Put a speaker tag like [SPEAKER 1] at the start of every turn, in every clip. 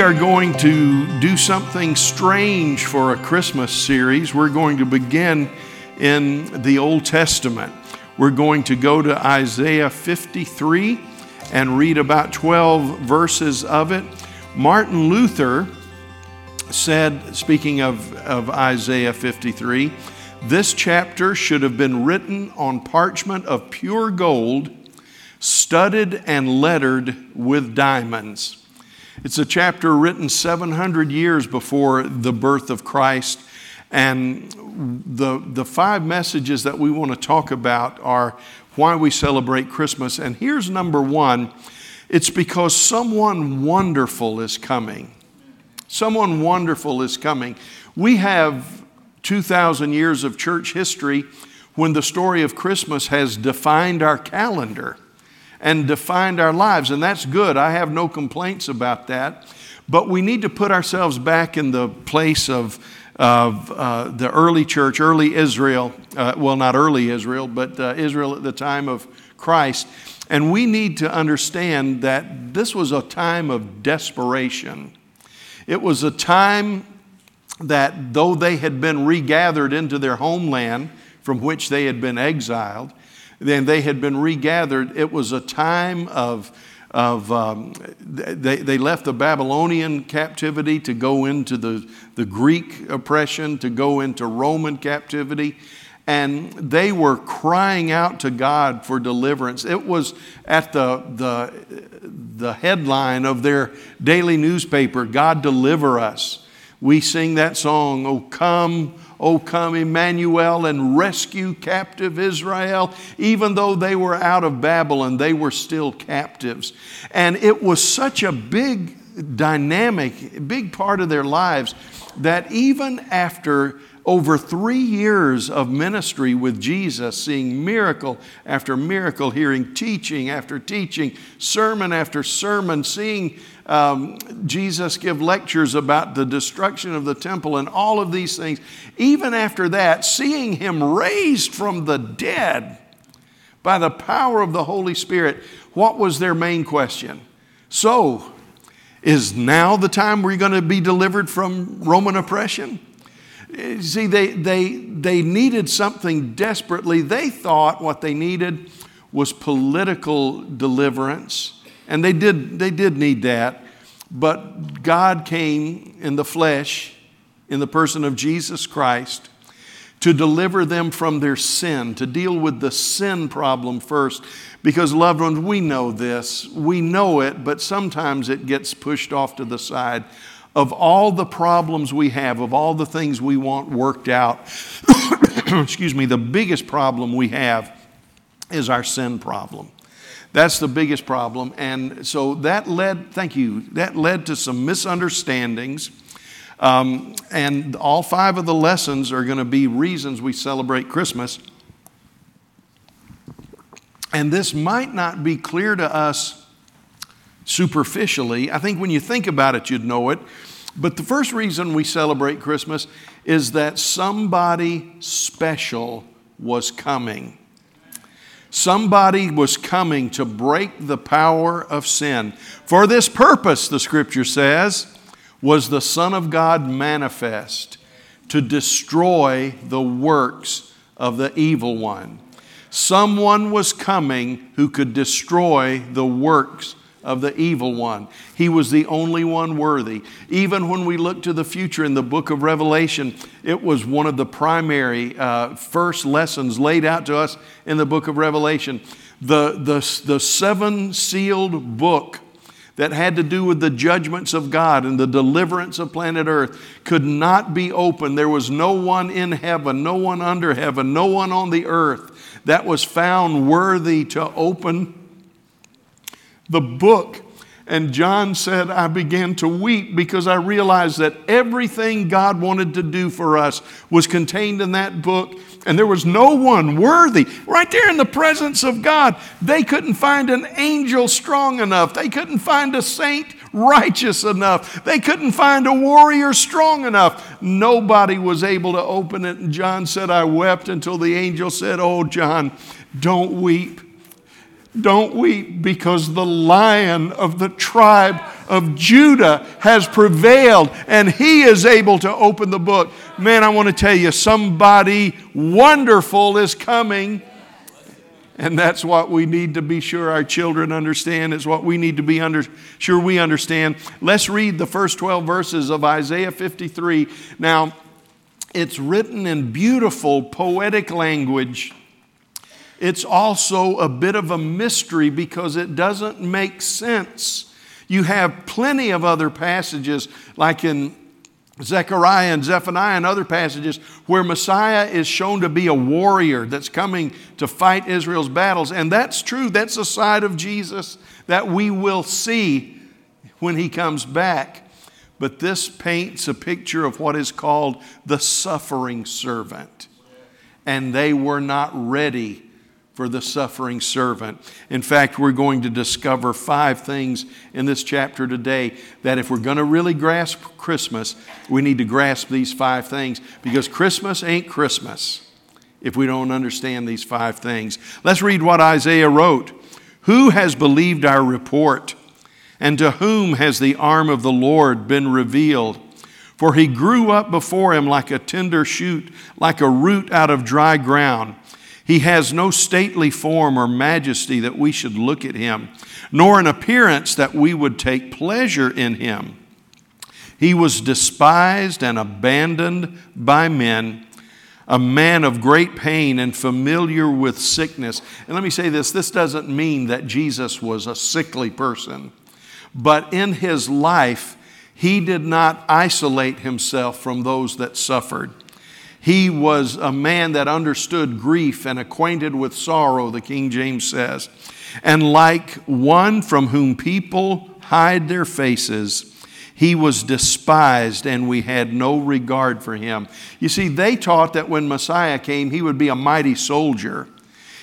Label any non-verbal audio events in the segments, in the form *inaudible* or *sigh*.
[SPEAKER 1] We are going to do something strange for a Christmas series. We're going to begin in the Old Testament. We're going to go to Isaiah 53 and read about 12 verses of it. Martin Luther said, speaking of, of Isaiah 53, this chapter should have been written on parchment of pure gold, studded and lettered with diamonds. It's a chapter written 700 years before the birth of Christ. And the, the five messages that we want to talk about are why we celebrate Christmas. And here's number one it's because someone wonderful is coming. Someone wonderful is coming. We have 2,000 years of church history when the story of Christmas has defined our calendar and defined our lives, and that's good. I have no complaints about that. But we need to put ourselves back in the place of, of uh, the early church, early Israel. Uh, well, not early Israel, but uh, Israel at the time of Christ. And we need to understand that this was a time of desperation. It was a time that though they had been regathered into their homeland from which they had been exiled, then they had been regathered. It was a time of, of um, they, they left the Babylonian captivity to go into the, the Greek oppression, to go into Roman captivity. And they were crying out to God for deliverance. It was at the, the, the headline of their daily newspaper God deliver us. We sing that song, Oh, come, oh, come, Emmanuel, and rescue captive Israel. Even though they were out of Babylon, they were still captives. And it was such a big dynamic, big part of their lives that even after over three years of ministry with Jesus, seeing miracle after miracle, hearing teaching after teaching, sermon after sermon, seeing um, Jesus give lectures about the destruction of the temple and all of these things. Even after that, seeing him raised from the dead by the power of the Holy Spirit, what was their main question? So, is now the time we're going to be delivered from Roman oppression? See, they, they, they needed something desperately. They thought what they needed was political deliverance. And they did, they did need that. But God came in the flesh, in the person of Jesus Christ, to deliver them from their sin, to deal with the sin problem first. Because, loved ones, we know this. We know it, but sometimes it gets pushed off to the side. Of all the problems we have, of all the things we want worked out, *coughs* excuse me, the biggest problem we have is our sin problem. That's the biggest problem. And so that led, thank you, that led to some misunderstandings. Um, and all five of the lessons are going to be reasons we celebrate Christmas. And this might not be clear to us superficially. I think when you think about it, you'd know it. But the first reason we celebrate Christmas is that somebody special was coming. Somebody was coming to break the power of sin. For this purpose, the scripture says, was the Son of God manifest to destroy the works of the evil one. Someone was coming who could destroy the works of the evil one. He was the only one worthy. Even when we look to the future in the book of Revelation, it was one of the primary uh, first lessons laid out to us in the book of Revelation. The, the, the seven sealed book that had to do with the judgments of God and the deliverance of planet Earth could not be opened. There was no one in heaven, no one under heaven, no one on the earth that was found worthy to open the book. And John said, I began to weep because I realized that everything God wanted to do for us was contained in that book. And there was no one worthy. Right there in the presence of God, they couldn't find an angel strong enough. They couldn't find a saint righteous enough. They couldn't find a warrior strong enough. Nobody was able to open it. And John said, I wept until the angel said, Oh, John, don't weep Don't weep because the lion of the tribe of Judah has prevailed and he is able to open the book. Man, I want to tell you, somebody wonderful is coming. And that's what we need to be sure our children understand, is what we need to be under, sure we understand. Let's read the first 12 verses of Isaiah 53. Now, it's written in beautiful poetic language. It's also a bit of a mystery because it doesn't make sense. You have plenty of other passages, like in Zechariah and Zephaniah and other passages where Messiah is shown to be a warrior that's coming to fight Israel's battles. And that's true. That's a side of Jesus that we will see when he comes back. But this paints a picture of what is called the suffering servant. And they were not ready for the suffering servant. In fact, we're going to discover five things in this chapter today that if we're going to really grasp Christmas, we need to grasp these five things because Christmas ain't Christmas if we don't understand these five things. Let's read what Isaiah wrote. Who has believed our report? And to whom has the arm of the Lord been revealed? For he grew up before him like a tender shoot, like a root out of dry ground. He has no stately form or majesty that we should look at him, nor an appearance that we would take pleasure in him. He was despised and abandoned by men, a man of great pain and familiar with sickness. And let me say this this doesn't mean that Jesus was a sickly person, but in his life, he did not isolate himself from those that suffered. He was a man that understood grief and acquainted with sorrow, the King James says. And like one from whom people hide their faces, he was despised and we had no regard for him. You see, they taught that when Messiah came, he would be a mighty soldier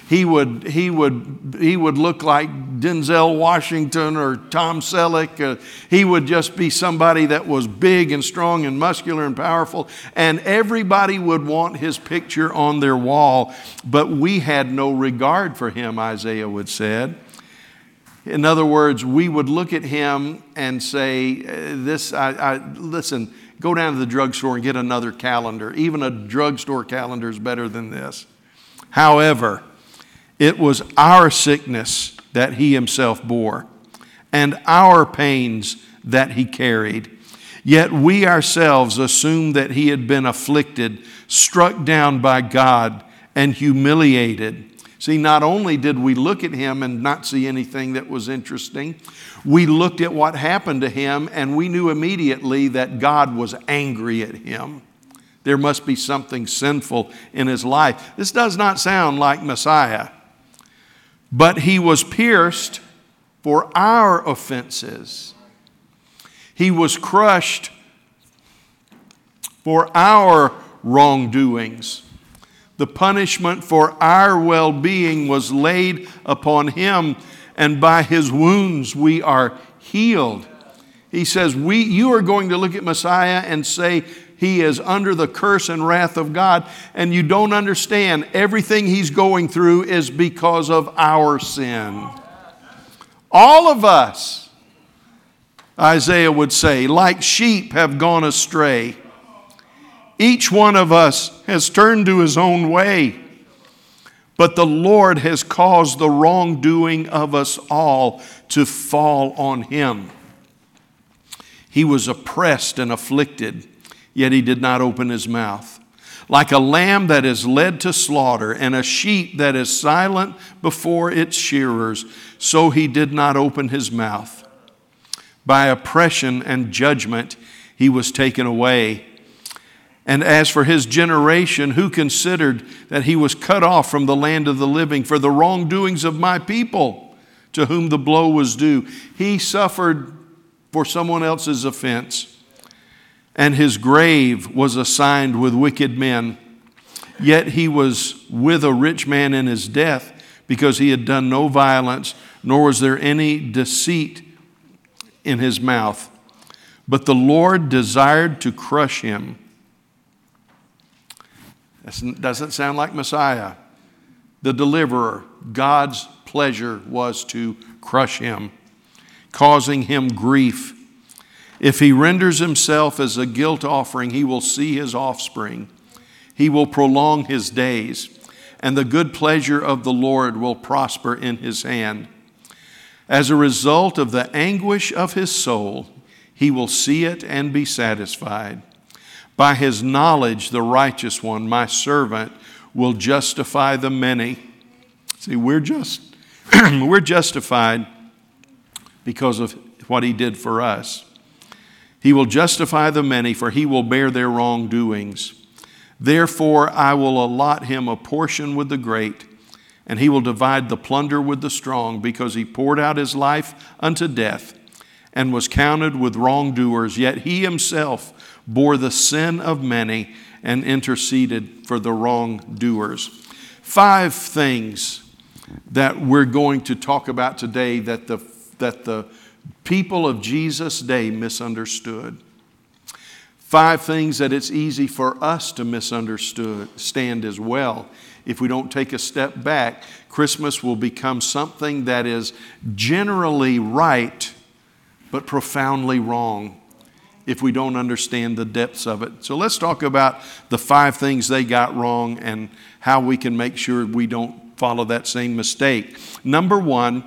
[SPEAKER 1] he would, he would, he would look like Denzel Washington or Tom Selleck. Uh, he would just be somebody that was big and strong and muscular and powerful, and everybody would want his picture on their wall. But we had no regard for him, Isaiah would said. In other words, we would look at him and say, uh, "This, I, I listen." Go down to the drugstore and get another calendar. Even a drugstore calendar is better than this. However, it was our sickness that he himself bore, and our pains that he carried. Yet we ourselves assumed that he had been afflicted, struck down by God, and humiliated. See, not only did we look at him and not see anything that was interesting, we looked at what happened to him and we knew immediately that God was angry at him. There must be something sinful in his life. This does not sound like Messiah. But he was pierced for our offenses, he was crushed for our wrongdoings. The punishment for our well being was laid upon him, and by his wounds we are healed. He says, we, You are going to look at Messiah and say, he is under the curse and wrath of God, and you don't understand everything he's going through is because of our sin. All of us, Isaiah would say, like sheep have gone astray. Each one of us has turned to his own way, but the Lord has caused the wrongdoing of us all to fall on him. He was oppressed and afflicted yet he did not open his mouth. Like a lamb that is led to slaughter, and a sheep that is silent before its shearers, so he did not open his mouth. By oppression and judgment he was taken away. And as for his generation, who considered that he was cut off from the land of the living for the wrongdoings of my people, to whom the blow was due? He suffered for someone else's offense and his grave was assigned with wicked men. Yet he was with a rich man in his death because he had done no violence, nor was there any deceit in his mouth. But the Lord desired to crush him. That doesn't sound like Messiah. The deliverer, God's pleasure was to crush him, causing him grief. If he renders himself as a guilt offering, he will see his offspring. He will prolong his days, and the good pleasure of the Lord will prosper in his hand. As a result of the anguish of his soul, he will see it and be satisfied. By his knowledge, the righteous one, my servant, will justify the many. See, we're just *clears throat* we're justified because of what he did for us. He will justify the many, for he will bear their wrongdoings. Therefore, I will allot him a portion with the great, and he will divide the plunder with the strong, because he poured out his life unto death and was counted with wrongdoers. Yet he himself bore the sin of many and interceded for the wrongdoers. Five things that we're going to talk about today that the, that the people of Jesus' day misunderstood. Five things that it's easy for us to misunderstand as well. If we don't take a step back, Christmas will become something that is generally right, but profoundly wrong if we don't understand the depths of it. So let's talk about the five things they got wrong and how we can make sure we don't follow that same mistake. Number one,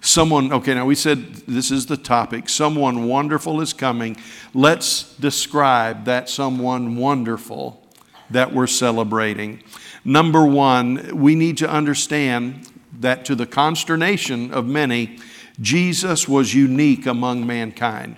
[SPEAKER 1] Someone, okay, now we said this is the topic. Someone wonderful is coming. Let's describe that someone wonderful that we're celebrating. Number one, we need to understand that to the consternation of many, Jesus was unique among mankind.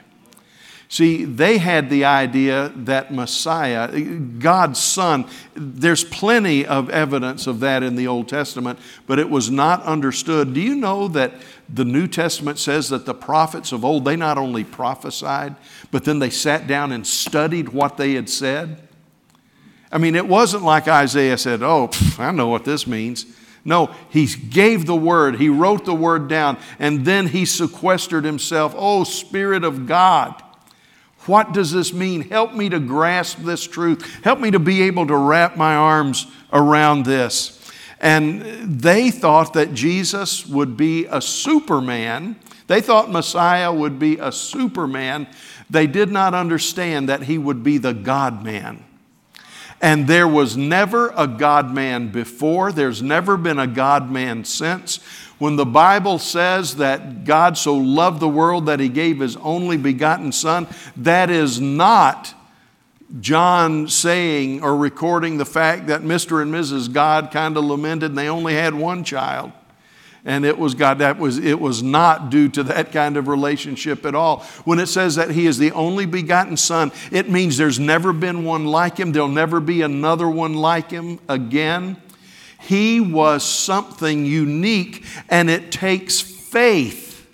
[SPEAKER 1] See, they had the idea that Messiah, God's Son, there's plenty of evidence of that in the Old Testament, but it was not understood. Do you know that the New Testament says that the prophets of old, they not only prophesied, but then they sat down and studied what they had said? I mean, it wasn't like Isaiah said, Oh, I know what this means. No, he gave the word, he wrote the word down, and then he sequestered himself. Oh, Spirit of God what does this mean? Help me to grasp this truth. Help me to be able to wrap my arms around this. And they thought that Jesus would be a superman. They thought Messiah would be a superman. They did not understand that he would be the God man. And there was never a God man before, there's never been a God man since. When the Bible says that God so loved the world that he gave his only begotten Son, that is not John saying or recording the fact that Mr. and Mrs. God kind of lamented and they only had one child. And it was God, that was, it was not due to that kind of relationship at all. When it says that He is the only begotten Son, it means there's never been one like Him, there'll never be another one like Him again. He was something unique, and it takes faith.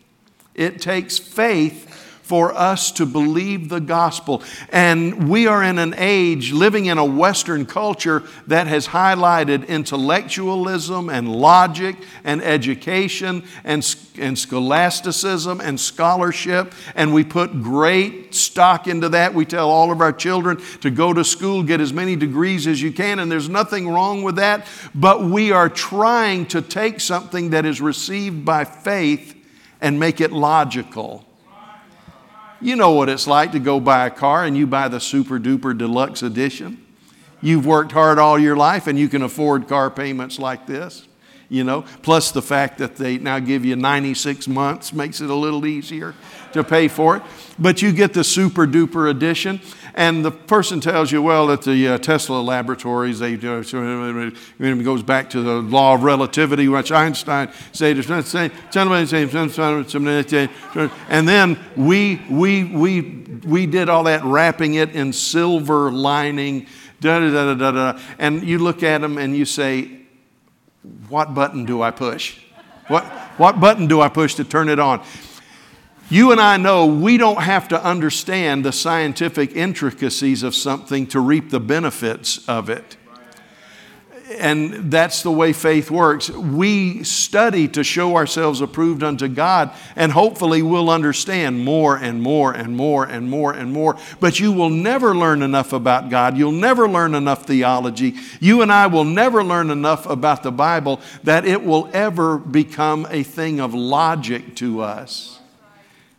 [SPEAKER 1] It takes faith for us to believe the gospel. And we are in an age living in a Western culture that has highlighted intellectualism and logic and education and, and scholasticism and scholarship. And we put great stock into that. We tell all of our children to go to school, get as many degrees as you can, and there's nothing wrong with that. But we are trying to take something that is received by faith and make it logical. You know what it's like to go buy a car and you buy the super duper deluxe edition. You've worked hard all your life and you can afford car payments like this, you know. Plus, the fact that they now give you 96 months makes it a little easier to pay for it. But you get the super duper edition, and the person tells you, well, at the uh, Tesla laboratories, they it goes back to the law of relativity, which Einstein said, and then we, we, we, we did all that wrapping it in silver lining, da da da da da. And you look at them and you say, what button do I push? What, what button do I push to turn it on? You and I know we don't have to understand the scientific intricacies of something to reap the benefits of it. And that's the way faith works. We study to show ourselves approved unto God, and hopefully we'll understand more and more and more and more and more. But you will never learn enough about God. You'll never learn enough theology. You and I will never learn enough about the Bible that it will ever become a thing of logic to us.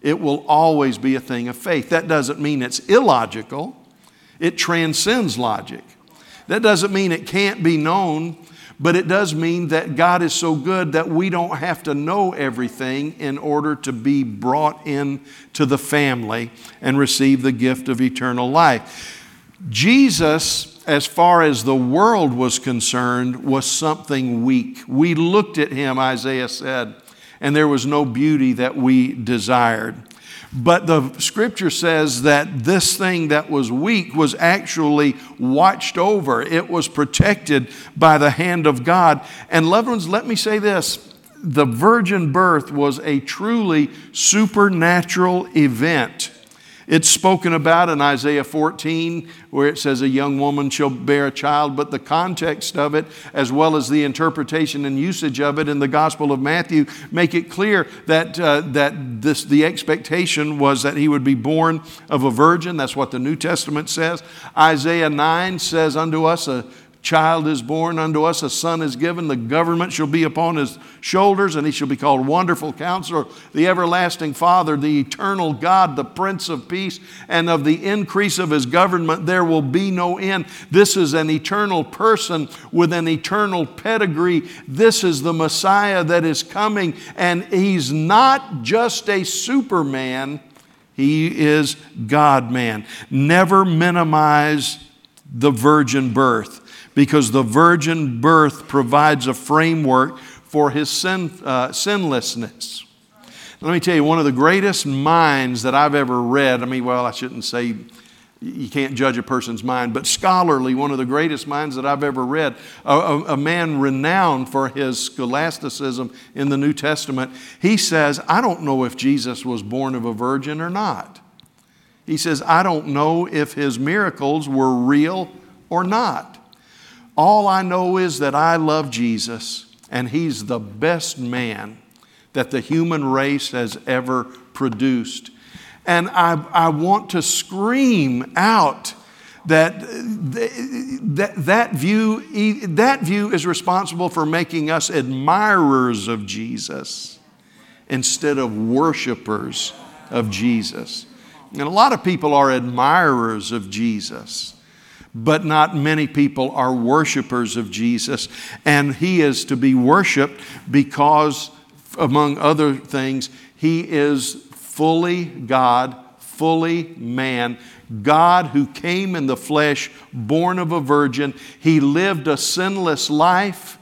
[SPEAKER 1] It will always be a thing of faith. That doesn't mean it's illogical, it transcends logic. That doesn't mean it can't be known, but it does mean that God is so good that we don't have to know everything in order to be brought in to the family and receive the gift of eternal life. Jesus, as far as the world was concerned, was something weak. We looked at him, Isaiah said, and there was no beauty that we desired. But the scripture says that this thing that was weak was actually watched over, it was protected by the hand of God. And, loved ones, let me say this the virgin birth was a truly supernatural event. It's spoken about in Isaiah 14, where it says, A young woman shall bear a child, but the context of it, as well as the interpretation and usage of it in the Gospel of Matthew, make it clear that, uh, that this, the expectation was that he would be born of a virgin. That's what the New Testament says. Isaiah 9 says, Unto us a child is born unto us, a son is given, the government shall be upon his shoulders, and he shall be called Wonderful Counselor, the Everlasting Father, the Eternal God, the Prince of Peace, and of the increase of his government there will be no end. This is an eternal person with an eternal pedigree. This is the Messiah that is coming, and he's not just a Superman. He is God man. Never minimize the virgin birth because the virgin birth provides a framework for his sin, uh, sinlessness. Let me tell you, one of the greatest minds that I've ever read, I mean, well, I shouldn't say you can't judge a person's mind, but scholarly, one of the greatest minds that I've ever read, a, a, a, man renowned for his scholasticism in the New Testament, he says, I don't know if Jesus was born of a virgin or not. He says, I don't know if his miracles were real or not. All I know is that I love Jesus, and He's the best man that the human race has ever produced. And I, I want to scream out that, that, that, view, that view is responsible for making us admirers of Jesus instead of worshipers of Jesus. And a lot of people are admirers of Jesus but not many people are worshipers of Jesus. And he is to be worshiped because, among other things, he is fully God, fully man. God who came in the flesh, born of a virgin. He lived a sinless life,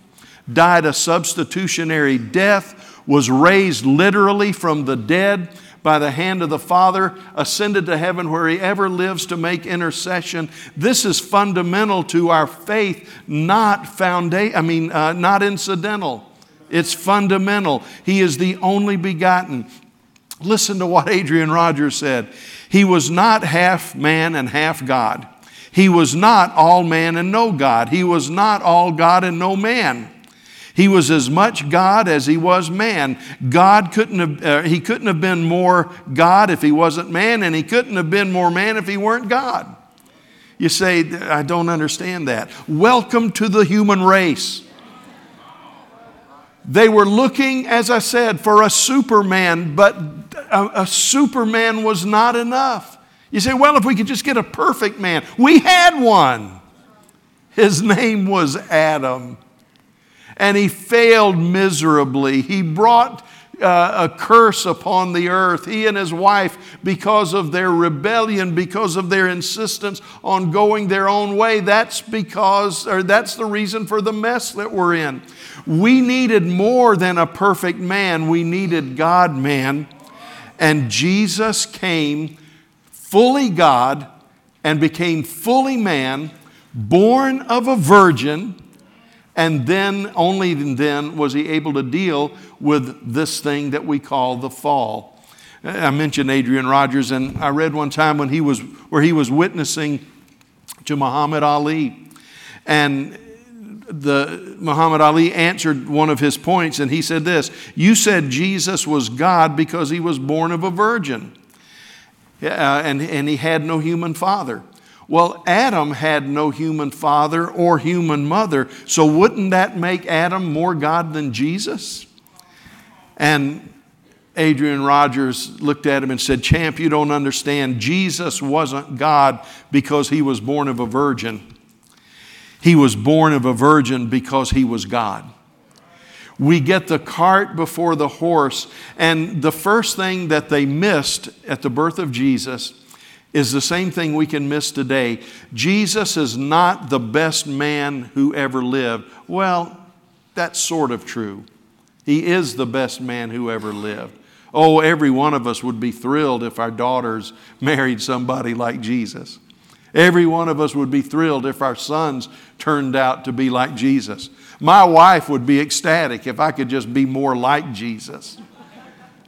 [SPEAKER 1] died a substitutionary death, was raised literally from the dead by the hand of the Father, ascended to heaven where he ever lives to make intercession. This is fundamental to our faith, not founda- I mean, uh, not incidental. It's fundamental. He is the only begotten. Listen to what Adrian Rogers said. He was not half man and half God. He was not all man and no God. He was not all God and no man. He was as much God as he was man. God couldn't have, uh, he couldn't have been more God if he wasn't man, and he couldn't have been more man if he weren't God. You say, I don't understand that. Welcome to the human race. They were looking, as I said, for a superman, but a, a superman was not enough. You say, well, if we could just get a perfect man, we had one. His name was Adam and he failed miserably. He brought uh, a curse upon the earth, he and his wife, because of their rebellion, because of their insistence on going their own way. That's because, or that's the reason for the mess that we're in. We needed more than a perfect man, we needed God man. And Jesus came fully God and became fully man, born of a virgin and then, only then, was he able to deal with this thing that we call the fall. I mentioned Adrian Rogers, and I read one time when he was, where he was witnessing to Muhammad Ali. And the Muhammad Ali answered one of his points, and he said this You said Jesus was God because he was born of a virgin, uh, and, and he had no human father. Well, Adam had no human father or human mother, so wouldn't that make Adam more God than Jesus? And Adrian Rogers looked at him and said, Champ, you don't understand. Jesus wasn't God because he was born of a virgin. He was born of a virgin because he was God. We get the cart before the horse, and the first thing that they missed at the birth of Jesus is the same thing we can miss today. Jesus is not the best man who ever lived. Well, that's sort of true. He is the best man who ever lived. Oh, every one of us would be thrilled if our daughters *laughs* married somebody like Jesus. Every one of us would be thrilled if our sons turned out to be like Jesus. My wife would be ecstatic if I could just be more like Jesus.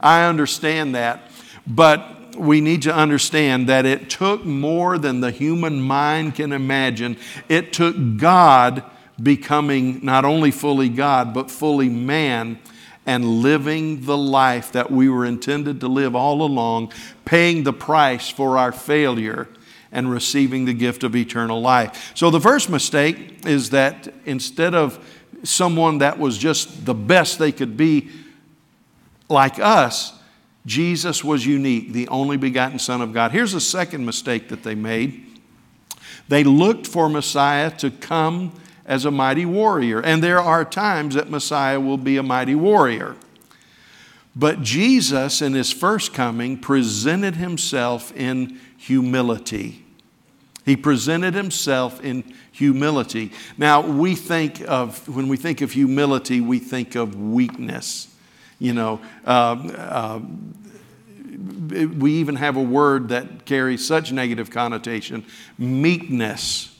[SPEAKER 1] I understand that. But we need to understand that it took more than the human mind can imagine. It took God becoming not only fully God, but fully man and living the life that we were intended to live all along, paying the price for our failure and receiving the gift of eternal life. So the first mistake is that instead of someone that was just the best they could be like us, Jesus was unique, the only begotten Son of God. Here's a second mistake that they made. They looked for Messiah to come as a mighty warrior. And there are times that Messiah will be a mighty warrior. But Jesus, in his first coming, presented himself in humility. He presented himself in humility. Now, we think of, when we think of humility, we think of weakness. You know, uh, uh, we even have a word that carries such negative connotation meekness.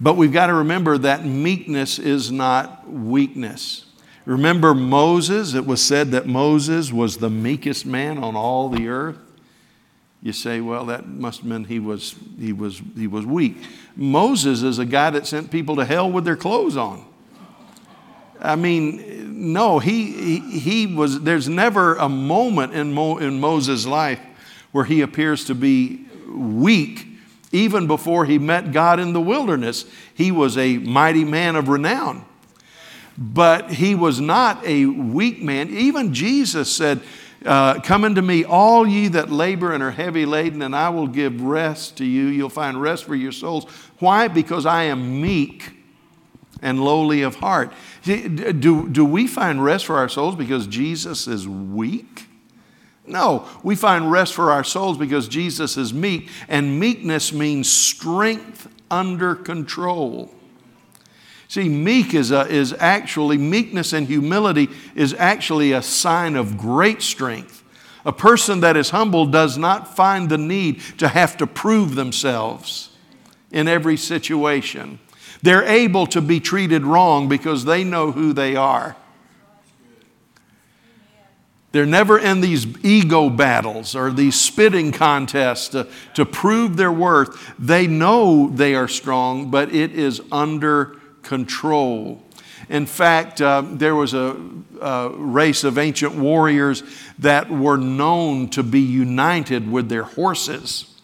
[SPEAKER 1] But we've got to remember that meekness is not weakness. Remember Moses? It was said that Moses was the meekest man on all the earth. You say, well, that must mean he was, he, was, he was weak. Moses is a guy that sent people to hell with their clothes on. I mean, no, he, he, he was, there's never a moment in, Mo, in Moses' life where he appears to be weak even before he met God in the wilderness, he was a mighty man of renown. But he was not a weak man. Even Jesus said, uh, Come unto me, all ye that labor and are heavy laden, and I will give rest to you. You'll find rest for your souls. Why? Because I am meek and lowly of heart. Do, do we find rest for our souls because Jesus is weak? No, we find rest for our souls because Jesus is meek, and meekness means strength under control. See, meek is, a, is actually, meekness and humility is actually a sign of great strength. A person that is humble does not find the need to have to prove themselves in every situation. They're able to be treated wrong because they know who they are. They're never in these ego battles or these spitting contests to, to prove their worth. They know they are strong, but it is under control. In fact, uh, there was a, a race of ancient warriors that were known to be united with their horses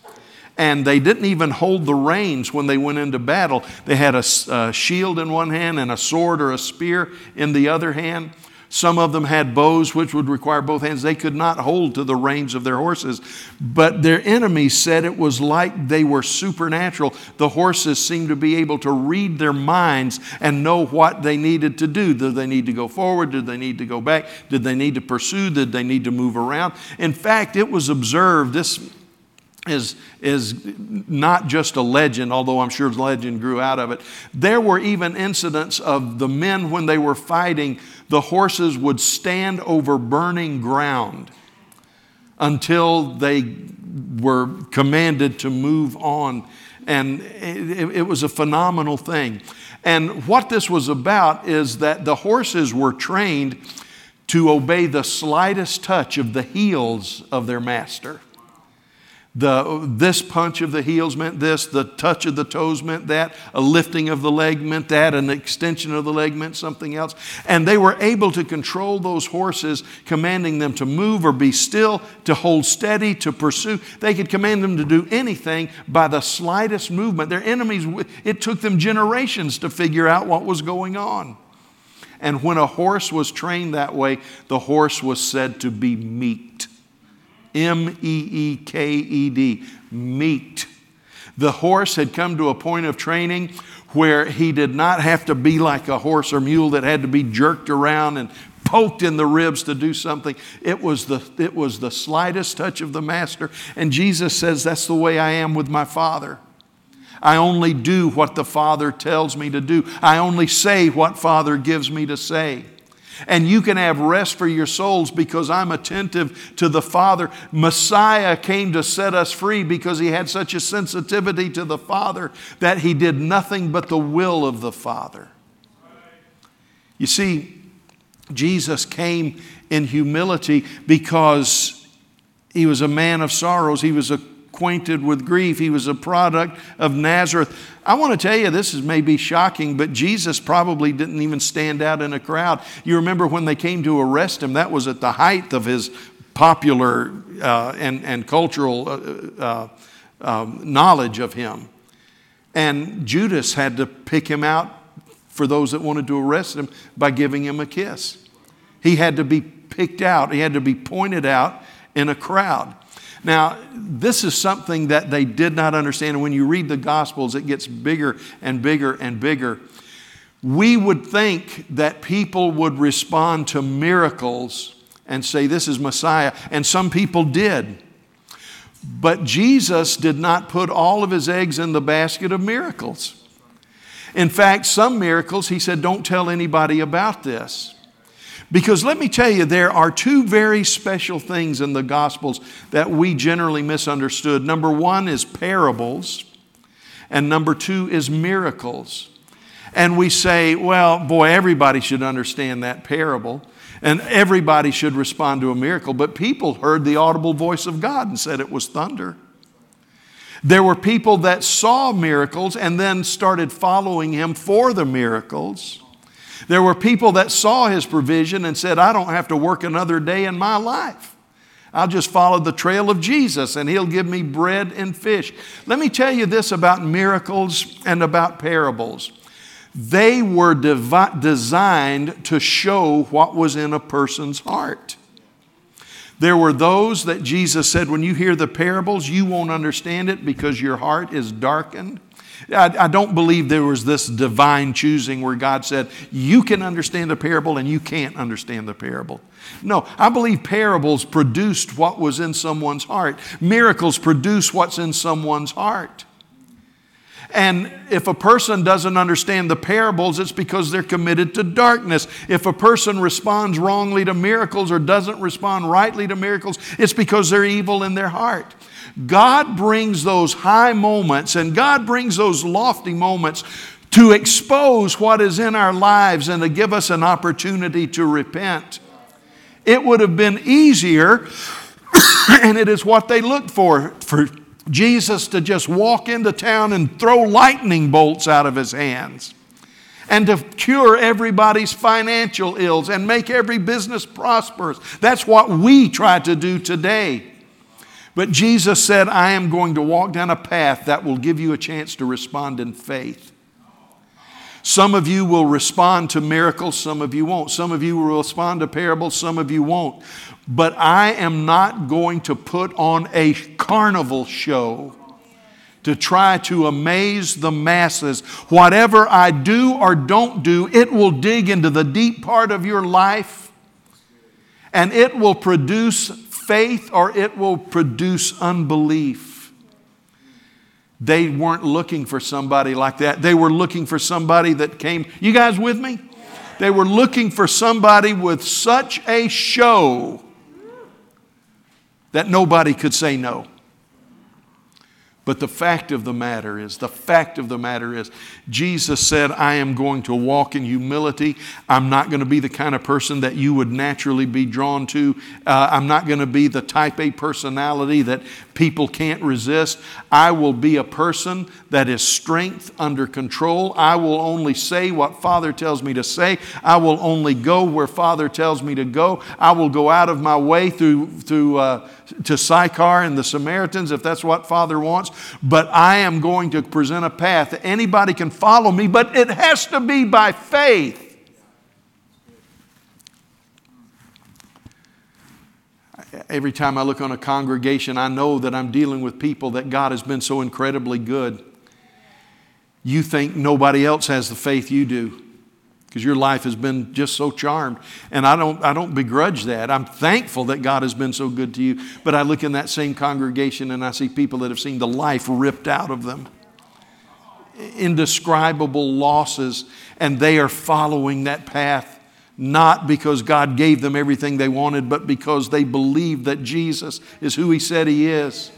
[SPEAKER 1] and they didn't even hold the reins when they went into battle. They had a, a, shield in one hand and a sword or a spear in the other hand. Some of them had bows which would require both hands. They could not hold to the reins of their horses. But their enemies said it was like they were supernatural. The horses seemed to be able to read their minds and know what they needed to do. Did they need to go forward? Did they need to go back? Did they need to pursue? Did they need to move around? In fact, it was observed, this is, is not just a legend, although I'm sure the legend grew out of it. There were even incidents of the men when they were fighting, the horses would stand over burning ground until they were commanded to move on. And it, it was a phenomenal thing. And what this was about is that the horses were trained to obey the slightest touch of the heels of their master. The, this punch of the heels meant this, the touch of the toes meant that, a lifting of the leg meant that, an extension of the leg meant something else. And they were able to control those horses, commanding them to move or be still, to hold steady, to pursue. They could command them to do anything by the slightest movement. Their enemies, it took them generations to figure out what was going on. And when a horse was trained that way, the horse was said to be meek. M E E K E D, meek. The horse had come to a point of training where he did not have to be like a horse or mule that had to be jerked around and poked in the ribs to do something. It was the, it was the slightest touch of the master. And Jesus says, That's the way I am with my Father. I only do what the Father tells me to do. I only say what Father gives me to say. And you can have rest for your souls because I'm attentive to the Father. Messiah came to set us free because he had such a sensitivity to the Father that he did nothing but the will of the Father. You see, Jesus came in humility because he was a man of sorrows. He was acquainted with grief. He was a product of Nazareth. I want to tell you, this is maybe shocking, but Jesus probably didn't even stand out in a crowd. You remember when they came to arrest him, that was at the height of his popular uh, and, and cultural uh, uh, um, knowledge of him. And Judas had to pick him out for those that wanted to arrest him by giving him a kiss. He had to be picked out, he had to be pointed out in a crowd. Now, this is something that they did not understand. And when you read the Gospels, it gets bigger and bigger and bigger. We would think that people would respond to miracles and say, This is Messiah. And some people did. But Jesus did not put all of his eggs in the basket of miracles. In fact, some miracles, he said, Don't tell anybody about this. Because let me tell you, there are two very special things in the Gospels that we generally misunderstood. Number one is parables, and number two is miracles. And we say, well, boy, everybody should understand that parable, and everybody should respond to a miracle. But people heard the audible voice of God and said it was thunder. There were people that saw miracles and then started following him for the miracles. There were people that saw his provision and said, I don't have to work another day in my life. I'll just follow the trail of Jesus and he'll give me bread and fish. Let me tell you this about miracles and about parables. They were devi- designed to show what was in a person's heart. There were those that Jesus said, when you hear the parables, you won't understand it because your heart is darkened. I, I, don't believe there was this divine choosing where God said, You can understand the parable and you can't understand the parable. No, I believe parables produced what was in someone's heart, miracles produce what's in someone's heart. And if a person doesn't understand the parables, it's because they're committed to darkness. If a person responds wrongly to miracles or doesn't respond rightly to miracles, it's because they're evil in their heart. God brings those high moments and God brings those lofty moments to expose what is in our lives and to give us an opportunity to repent. It would have been easier, *coughs* and it is what they looked for, for Jesus to just walk into town and throw lightning bolts out of his hands and to cure everybody's financial ills and make every business prosperous. That's what we try to do today. But Jesus said, I am going to walk down a path that will give you a chance to respond in faith. Some of you will respond to miracles, some of you won't. Some of you will respond to parables, some of you won't. But I am not going to put on a carnival show to try to amaze the masses. Whatever I do or don't do, it will dig into the deep part of your life and it will produce faith or it will produce unbelief. They weren't looking for somebody like that. They were looking for somebody that came. You guys with me? They were looking for somebody with such a show that nobody could say no. But the fact of the matter is, the fact of the matter is, Jesus said, I am going to walk in humility. I'm not going to be the kind of person that you would naturally be drawn to. Uh, I'm not going to be the type A personality that people can't resist. I will be a person that is strength under control. I will only say what Father tells me to say. I will only go where Father tells me to go. I will go out of my way through, through uh, to Sychar and the Samaritans if that's what Father wants. But I am going to present a path. Anybody can follow me, but it has to be by faith. Every time I look on a congregation, I know that I'm dealing with people that God has been so incredibly good. You think nobody else has the faith you do because your life has been just so charmed. And I don't, I don't begrudge that. I'm thankful that God has been so good to you. But I look in that same congregation and I see people that have seen the life ripped out of them, indescribable losses, and they are following that path. Not because God gave them everything they wanted, but because they believe that Jesus is who He said He is.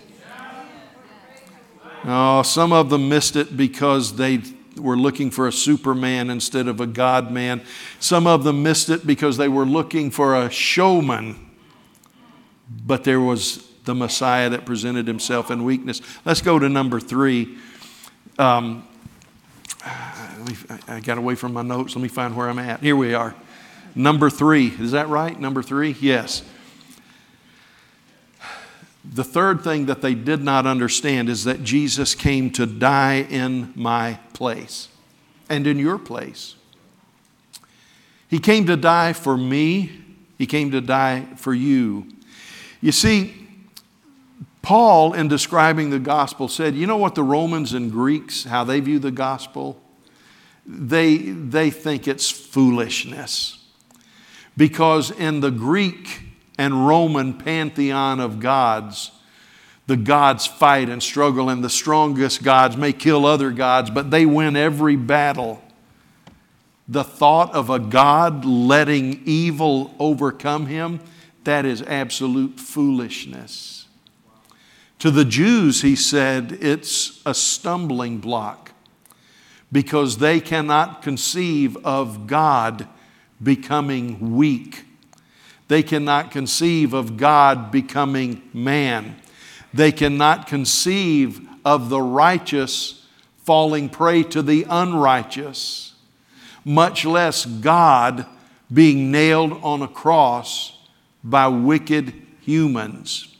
[SPEAKER 1] Oh, some of them missed it because they were looking for a Superman instead of a God man. Some of them missed it because they were looking for a showman, but there was the Messiah that presented himself in weakness. Let's go to number three. Um, I got away from my notes. Let me find where I'm at. Here we are. Number three. Is that right? Number three? Yes. The third thing that they did not understand is that Jesus came to die in my place and in your place. He came to die for me, He came to die for you. You see, Paul, in describing the gospel, said, You know what the Romans and Greeks, how they view the gospel? They, they think it's foolishness. Because in the Greek and Roman pantheon of gods. The gods fight and struggle, and the strongest gods may kill other gods, but they win every battle. The thought of a God letting evil overcome him, that is absolute foolishness. To the Jews, he said, it's a stumbling block because they cannot conceive of God becoming weak they cannot conceive of God becoming man. They cannot conceive of the righteous falling prey to the unrighteous, much less God being nailed on a cross by wicked humans.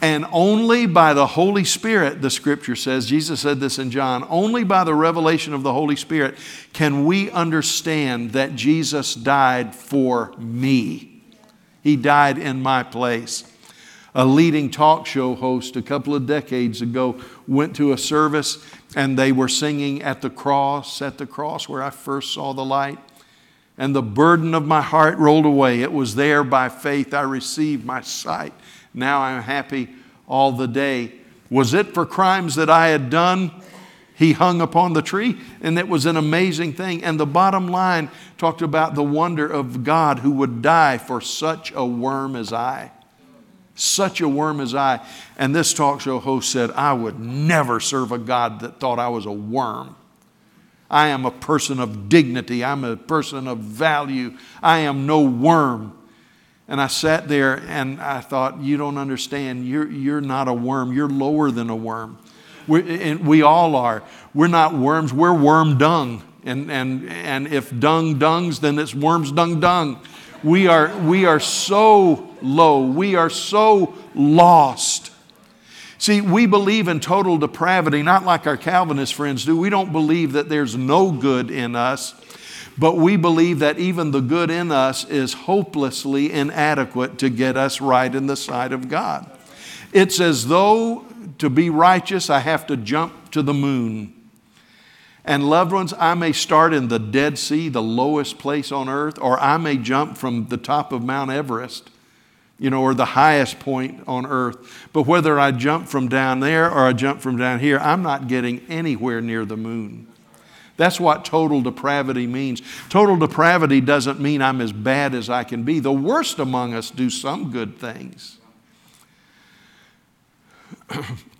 [SPEAKER 1] And only by the Holy Spirit, the scripture says, Jesus said this in John, only by the revelation of the Holy Spirit can we understand that Jesus died for me. He died in my place. A leading talk show host a couple of decades ago went to a service and they were singing at the cross, at the cross where I first saw the light. And the burden of my heart rolled away. It was there by faith I received my sight. Now I'm happy all the day. Was it for crimes that I had done? He hung upon the tree, and it was an amazing thing. And the bottom line talked about the wonder of God who would die for such a worm as I. Such a worm as I. And this talk show host said, I would never serve a God that thought I was a worm. I am a person of dignity. I'm a person of value. I am no worm. And I sat there and I thought, You don't understand. You're, you're not a worm. You're lower than a worm. We, and we all are. We're not worms, we're worm dung. And, and, and if dung dungs, then it's worms dung dung. We are, we are so low. We are so lost. See, we believe in total depravity, not like our Calvinist friends do. We don't believe that there's no good in us, but we believe that even the good in us is hopelessly inadequate to get us right in the sight of God. It's as though to be righteous, I have to jump to the moon. And loved ones, I may start in the Dead Sea, the lowest place on earth, or I may jump from the top of Mount Everest, you know, or the highest point on earth. But whether I jump from down there or I jump from down here, I'm not getting anywhere near the moon. That's what total depravity means. Total depravity doesn't mean I'm as bad as I can be. The worst among us do some good things. *clears throat*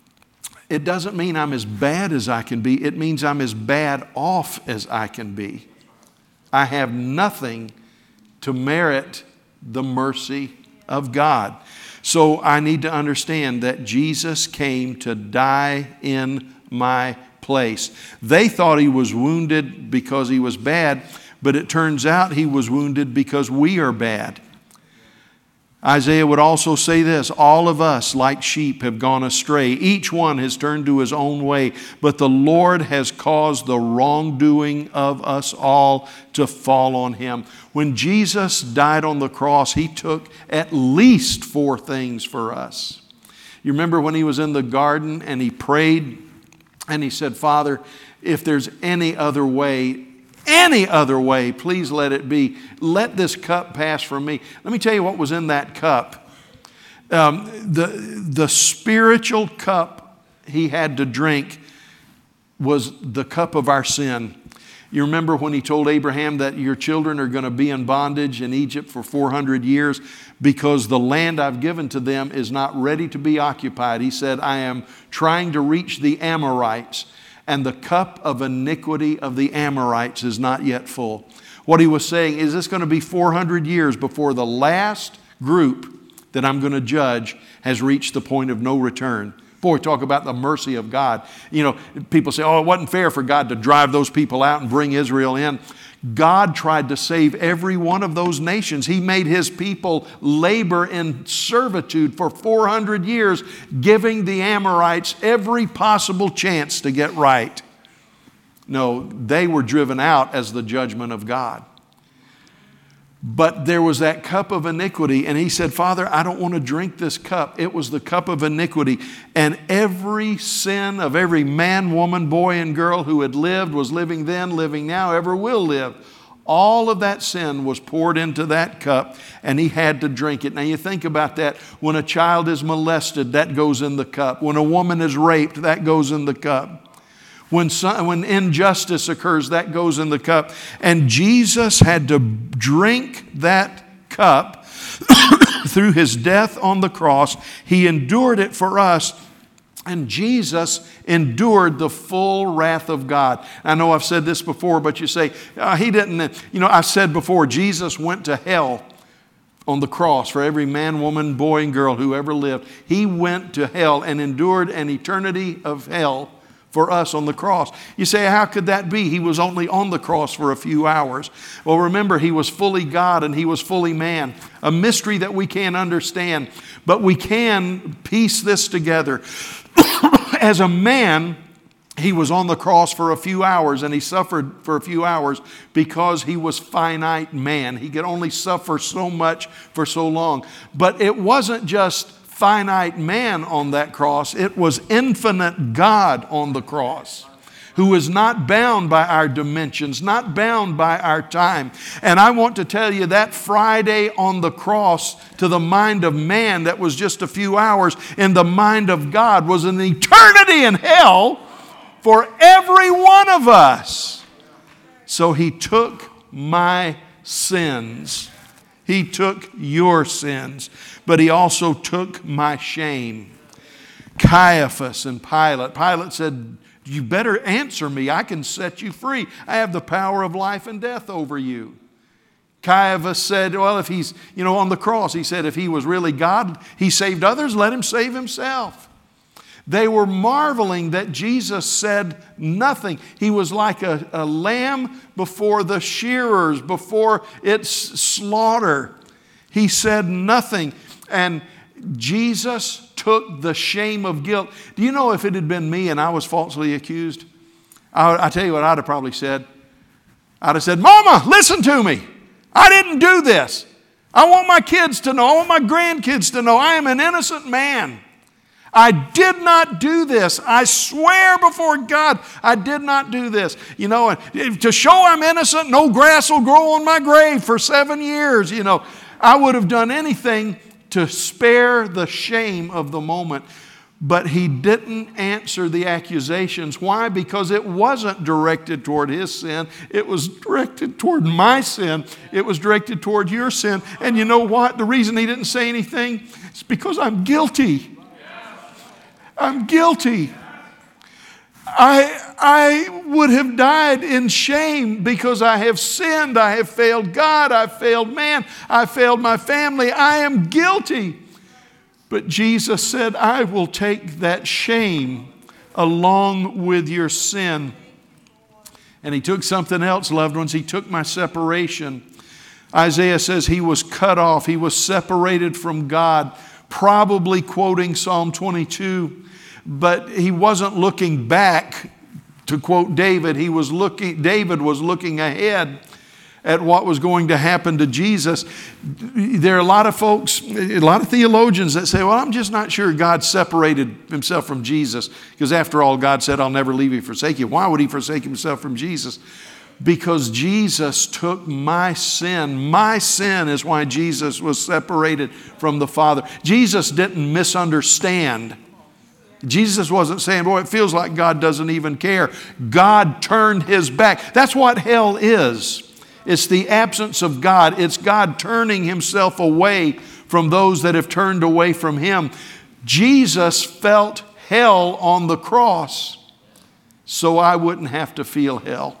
[SPEAKER 1] it doesn't mean I'm as bad as I can be, it means I'm as bad off as I can be. I have nothing to merit the mercy of God. So I need to understand that Jesus came to die in my place. They thought he was wounded because he was bad, but it turns out he was wounded because we are bad. Isaiah would also say this All of us, like sheep, have gone astray. Each one has turned to his own way, but the Lord has caused the wrongdoing of us all to fall on him. When Jesus died on the cross, he took at least four things for us. You remember when he was in the garden and he prayed and he said, Father, if there's any other way, any other way, please let it be. Let this cup pass from me. Let me tell you what was in that cup. Um, the, the spiritual cup he had to drink was the cup of our sin. You remember when he told Abraham that your children are going to be in bondage in Egypt for 400 years because the land I've given to them is not ready to be occupied. He said, I am trying to reach the Amorites and the cup of iniquity of the Amorites is not yet full. What he was saying is this going to be 400 years before the last group that I'm going to judge has reached the point of no return. Boy, talk about the mercy of God. You know, people say, oh, it wasn't fair for God to drive those people out and bring Israel in. God tried to save every one of those nations. He made his people labor in servitude for 400 years, giving the Amorites every possible chance to get right. No, they were driven out as the judgment of God. But there was that cup of iniquity, and he said, Father, I don't want to drink this cup. It was the cup of iniquity. And every sin of every man, woman, boy, and girl who had lived, was living then, living now, ever will live. All of that sin was poured into that cup, and he had to drink it. Now, you think about that. When a child is molested, that goes in the cup. When a woman is raped, that goes in the cup. When, some, when injustice occurs, that goes in the cup. And Jesus had to drink that cup *coughs* through his death on the cross. He endured it for us. And Jesus endured the full wrath of God. I know I've said this before, but you say, uh, He didn't. You know, I've said before, Jesus went to hell on the cross for every man, woman, boy, and girl who ever lived. He went to hell and endured an eternity of hell for us on the cross. You say, how could that be? He was only on the cross for a few hours. Well, remember, he was fully God and he was fully man, a mystery that we can't understand, but we can piece this together. *coughs* As a man, he was on the cross for a few hours and he suffered for a few hours because he was finite man. He could only suffer so much for so long. But it wasn't just finite man on that cross, it was infinite God on the cross who is not bound by our dimensions, not bound by our time. And I want to tell you that Friday on the cross, to the mind of man, that was just a few hours, in the mind of God, was an eternity in hell for every one of us. So he took my sins. He took your sins but he also took my shame. Caiaphas and Pilate. Pilate said, You better answer me. I can set you free. I have the power of life and death over you. Caiaphas said, Well, if he's, you know, on the cross, he said, if he was really God, he saved others, let him save himself. They were marveling that Jesus said nothing. He was like a, a lamb before the shearers, before its slaughter. He said nothing. And Jesus took the shame of guilt. Do you know if it had been me and I was falsely accused? I, I tell you what I'd have probably said. I'd have said, Mama, listen to me. I didn't do this. I want my kids to know, I want my grandkids to know I am an innocent man. I did not do this. I swear before God, I did not do this. You know, to show I'm innocent, no grass will grow on my grave for seven years. You know, I would have done anything to spare the shame of the moment. But he didn't answer the accusations. Why? Because it wasn't directed toward his sin. It was directed toward my sin. It was directed toward your sin. And you know what? The reason he didn't say anything is because I'm guilty. I'm guilty. I, I would have died in shame because I have sinned. I have failed God. I failed man. I failed my family. I am guilty. But Jesus said, I will take that shame along with your sin. And he took something else, loved ones. He took my separation. Isaiah says he was cut off, he was separated from God, probably quoting Psalm 22 but he wasn't looking back to quote David. He was looking, David was looking ahead at what was going to happen to Jesus. There are a lot of folks, a lot of theologians that say, well, I'm just not sure God separated himself from Jesus because after all, God said, I'll never leave you, forsake you. Why would he forsake himself from Jesus? Because Jesus took my sin. My sin is why Jesus was separated from the Father. Jesus didn't misunderstand Jesus wasn't saying, Boy, it feels like God doesn't even care. God turned his back. That's what hell is it's the absence of God, it's God turning himself away from those that have turned away from him. Jesus felt hell on the cross so I wouldn't have to feel hell.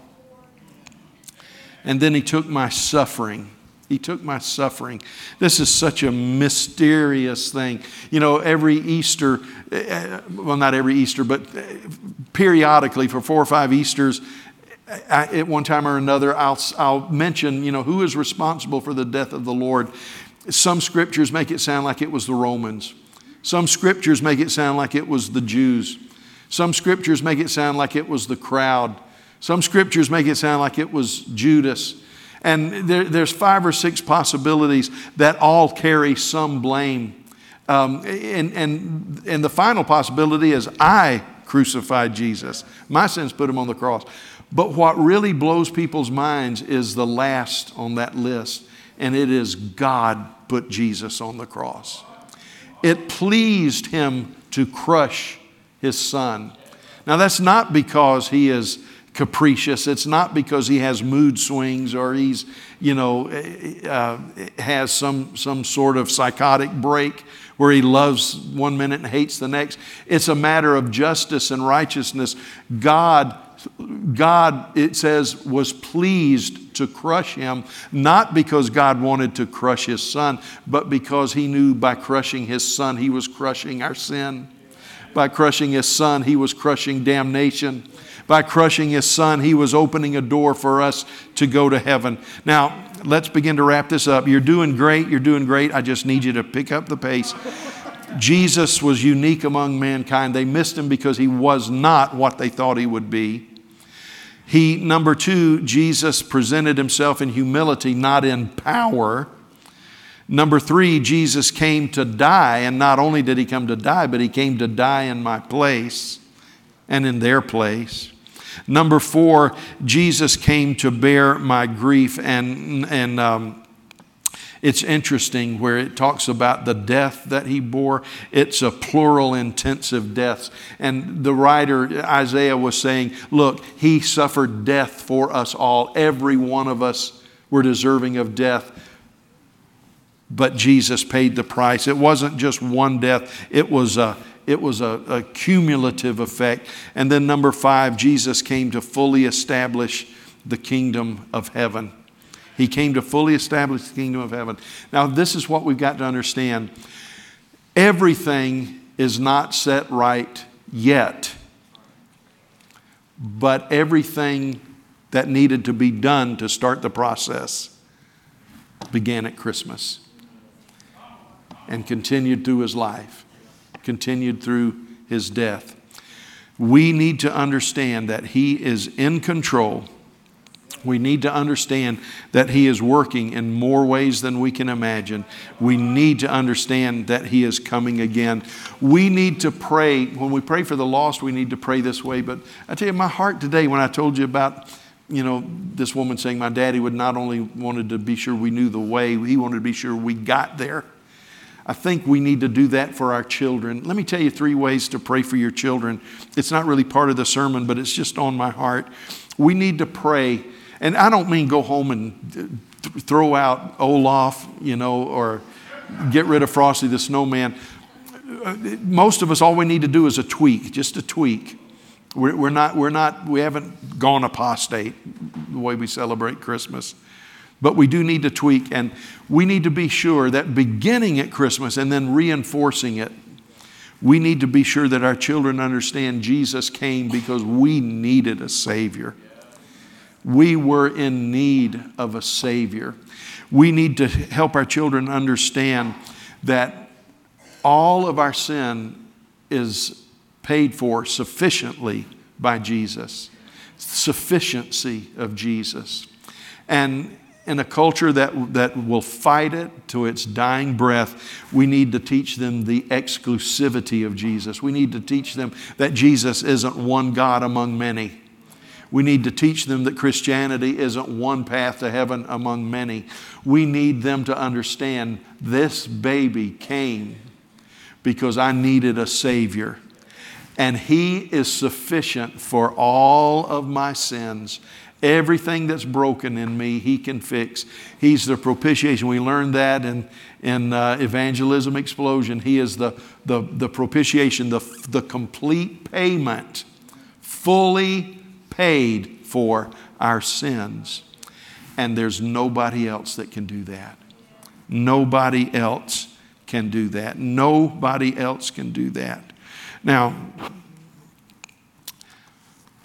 [SPEAKER 1] And then he took my suffering he took my suffering. This is such a mysterious thing. You know, every Easter, eh, eh, well, not every Easter, but eh, periodically for four or five Easters, I, at one time or another, I'll, I'll mention, you know, who is responsible for the death of the Lord. Some scriptures make it sound like it was the Romans. Some scriptures make it sound like it was the Jews. Some scriptures make it sound like it was the crowd. Some scriptures make it sound like it was Judas. And there, there's five or six possibilities that all carry some blame. Um, and, and, and the final possibility is I crucified Jesus. My sins put him on the cross. But what really blows people's minds is the last on that list, and it is God put Jesus on the cross. It pleased him to crush his son. Now, that's not because he is capricious. It's not because he has mood swings or he's, you know, uh, has some, some sort of psychotic break where he loves one minute and hates the next. It's a matter of justice and righteousness. God, God, it says, was pleased to crush him, not because God wanted to crush his son, but because he knew by crushing his son, he was crushing our sin. By crushing his son, he was crushing damnation. By crushing his son, he was opening a door for us to go to heaven. Now, let's begin to wrap this up. You're doing great. You're doing great. I just need you to pick up the pace. Jesus was unique among mankind. They missed him because he was not what they thought he would be. He, number two, Jesus presented himself in humility, not in power. Number three, Jesus came to die, and not only did he come to die, but he came to die in my place and in their place. Number four, Jesus came to bear my grief. And, and um, it's interesting where it talks about the death that he bore. It's a plural intensive death. And the writer, Isaiah, was saying, Look, he suffered death for us all. Every one of us were deserving of death. But Jesus paid the price. It wasn't just one death, it was a it was a, a cumulative effect. And then, number five, Jesus came to fully establish the kingdom of heaven. He came to fully establish the kingdom of heaven. Now, this is what we've got to understand everything is not set right yet, but everything that needed to be done to start the process began at Christmas and continued through his life continued through his death. We need to understand that he is in control. We need to understand that He is working in more ways than we can imagine. We need to understand that He is coming again. We need to pray. When we pray for the lost, we need to pray this way. But I tell you, my heart today, when I told you about, you know, this woman saying my daddy would not only wanted to be sure we knew the way, he wanted to be sure we got there. I think we need to do that for our children. Let me tell you three ways to pray for your children. It's not really part of the sermon, but it's just on my heart. We need to pray, and I don't mean go home and throw out Olaf, you know, or get rid of Frosty the Snowman. Uh, most of us, all we need to do is a tweak, just a tweak. We're, we're, not, we're not, we haven't gone apostate the way we celebrate Christmas. But we do need to tweak, and we need to be sure that beginning at Christmas and then reinforcing it, we need to be sure that our children understand Jesus came because we needed a Savior. We were in need of a Savior. We need to help our children understand that all of our sin is paid for sufficiently by Jesus, sufficiency of Jesus. And in a culture that, that will fight it to its dying breath, we need to teach them the exclusivity of Jesus. We need to teach them that Jesus isn't one God among many. We need to teach them that Christianity isn't one path to heaven among many. We need them to understand this baby came because I needed a Savior. And He is sufficient for all of my sins Everything that's broken in me, He can fix. He's the propitiation. We learned that in, in uh, Evangelism Explosion. He is the, the, the propitiation, the, the complete payment, fully paid for our sins. And there's nobody else that can do that. Nobody else can do that. Nobody else can do that. Now,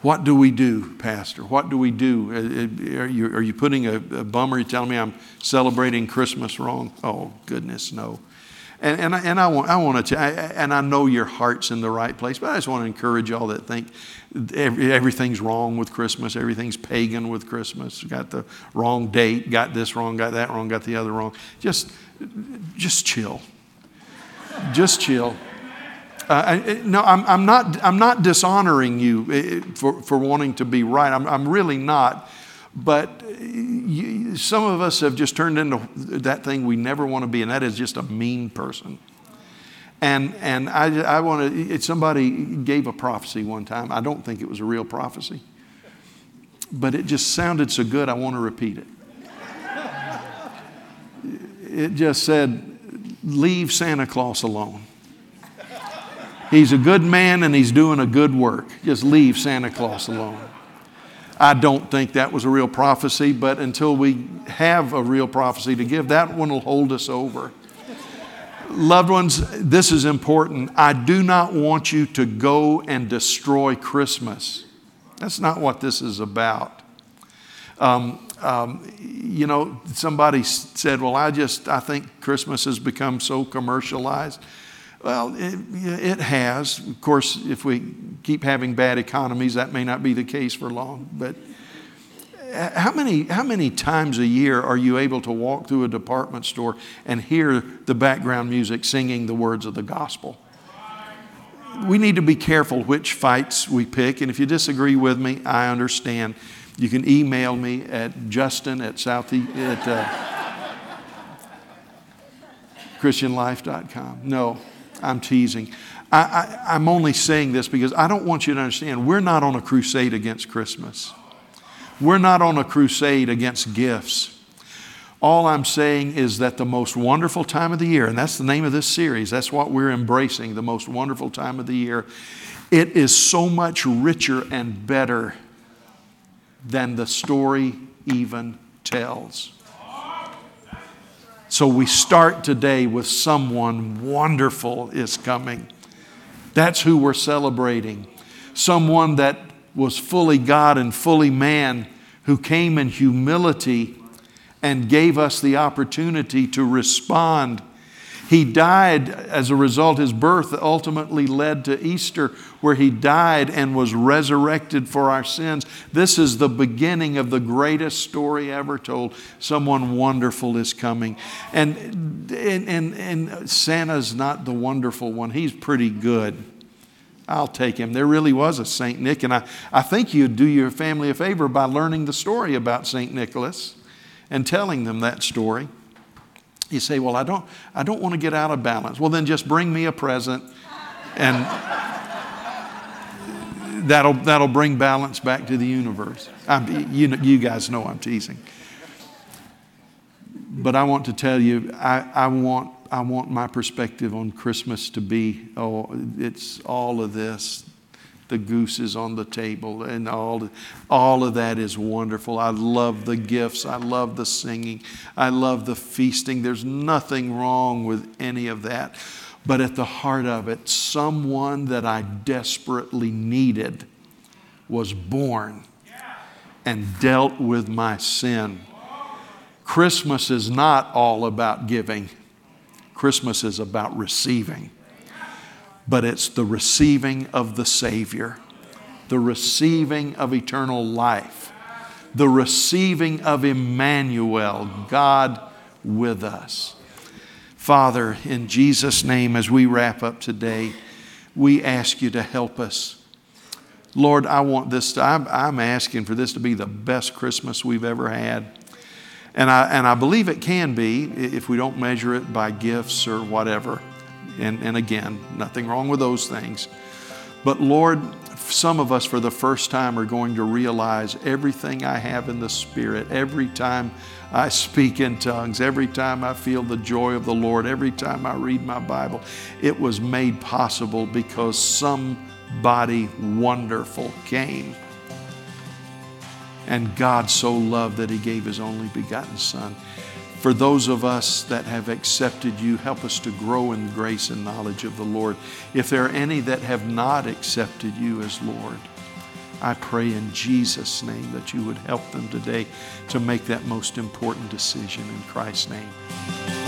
[SPEAKER 1] what do we do, Pastor? What do we do? Are you, are you putting a, a bummer? Are you telling me I'm celebrating Christmas wrong? Oh, goodness, no. And, and, I, and I, want, I want to, I, and I know your heart's in the right place, but I just want to encourage y'all that think every, everything's wrong with Christmas, everything's pagan with Christmas, got the wrong date, got this wrong, got that wrong, got the other wrong. Just, just chill. Just chill. Uh, I, no, I'm, I'm, not, I'm not dishonoring you eh, for, for wanting to be right. I'm, I'm really not. But you, some of us have just turned into that thing we never want to be, and that is just a mean person. And, and I, I want to, somebody gave a prophecy one time. I don't think it was a real prophecy, but it just sounded so good, I want to repeat it. It just said, Leave Santa Claus alone. He's a good man and he's doing a good work. Just leave Santa Claus alone. I don't think that was a real prophecy, but until we have a real prophecy to give, that one will hold us over. Loved ones, this is important. I do not want you to go and destroy Christmas. That's not what this is about. Um, um, you know, somebody said, Well, I just, I think Christmas has become so commercialized. Well, it, it, has. Of course, if we keep having bad economies, that may not be the case for long. But uh, how many, how many times a year are you able to walk through a department store and hear the background music singing the words of the gospel? We need to be careful which fights we pick. And if you disagree with me, I understand. You can email me at justin at southie at uh, *laughs* christianlife.com. No, I'm teasing. I, am only saying this because I don't want you to understand we're not on a crusade against Christmas. We're not on a crusade against gifts. All I'm saying is that the most wonderful time of the year, and that's the name of this series, that's what we're embracing, the most wonderful time of the year, it is so much richer and better than the story even tells. So we start today with someone wonderful is coming. That's who we're celebrating. Someone that was fully God and fully man who came in humility and gave us the opportunity to respond he died as a result, his birth ultimately led to Easter, where he died and was resurrected for our sins. This is the beginning of the greatest story ever told. Someone wonderful is coming. And, and, and, and Santa's not the wonderful one, he's pretty good. I'll take him. There really was a St. Nick, and I, I think you'd do your family a favor by learning the story about St. Nicholas and telling them that story. You say, Well, I don't, I don't want to get out of balance. Well, then just bring me a present and that'll, that'll bring balance back to the universe. I'm, you, you guys know I'm teasing. But I want to tell you, I, I, want, I want my perspective on Christmas to be oh, it's all of this the goose is on the table and all, all of that is wonderful. I love the gifts. I love the singing. I love the feasting. There's nothing wrong with any of that. But at the heart of it, someone that I desperately needed was born and dealt with my sin. Christmas is not all about giving, Christmas is about receiving. But it's the receiving of the Savior, the receiving of eternal life, the receiving of Emmanuel, God with us. Father, in Jesus' name, as we wrap up today, we ask you to help us. Lord, I want this, to, I'm, I'm asking for this to be the best Christmas we've ever had. And I, and I believe it can be if we don't measure it by gifts or whatever. And, and again, nothing wrong with those things. But Lord, some of us for the first time are going to realize everything I have in the Spirit, every time I speak in tongues, every time I feel the joy of the Lord, every time I read my Bible, it was made possible because somebody wonderful came. And God so loved that He gave His only begotten Son. For those of us that have accepted you, help us to grow in grace and knowledge of the Lord. If there are any that have not accepted you as Lord, I pray in Jesus' name that you would help them today to make that most important decision in Christ's name.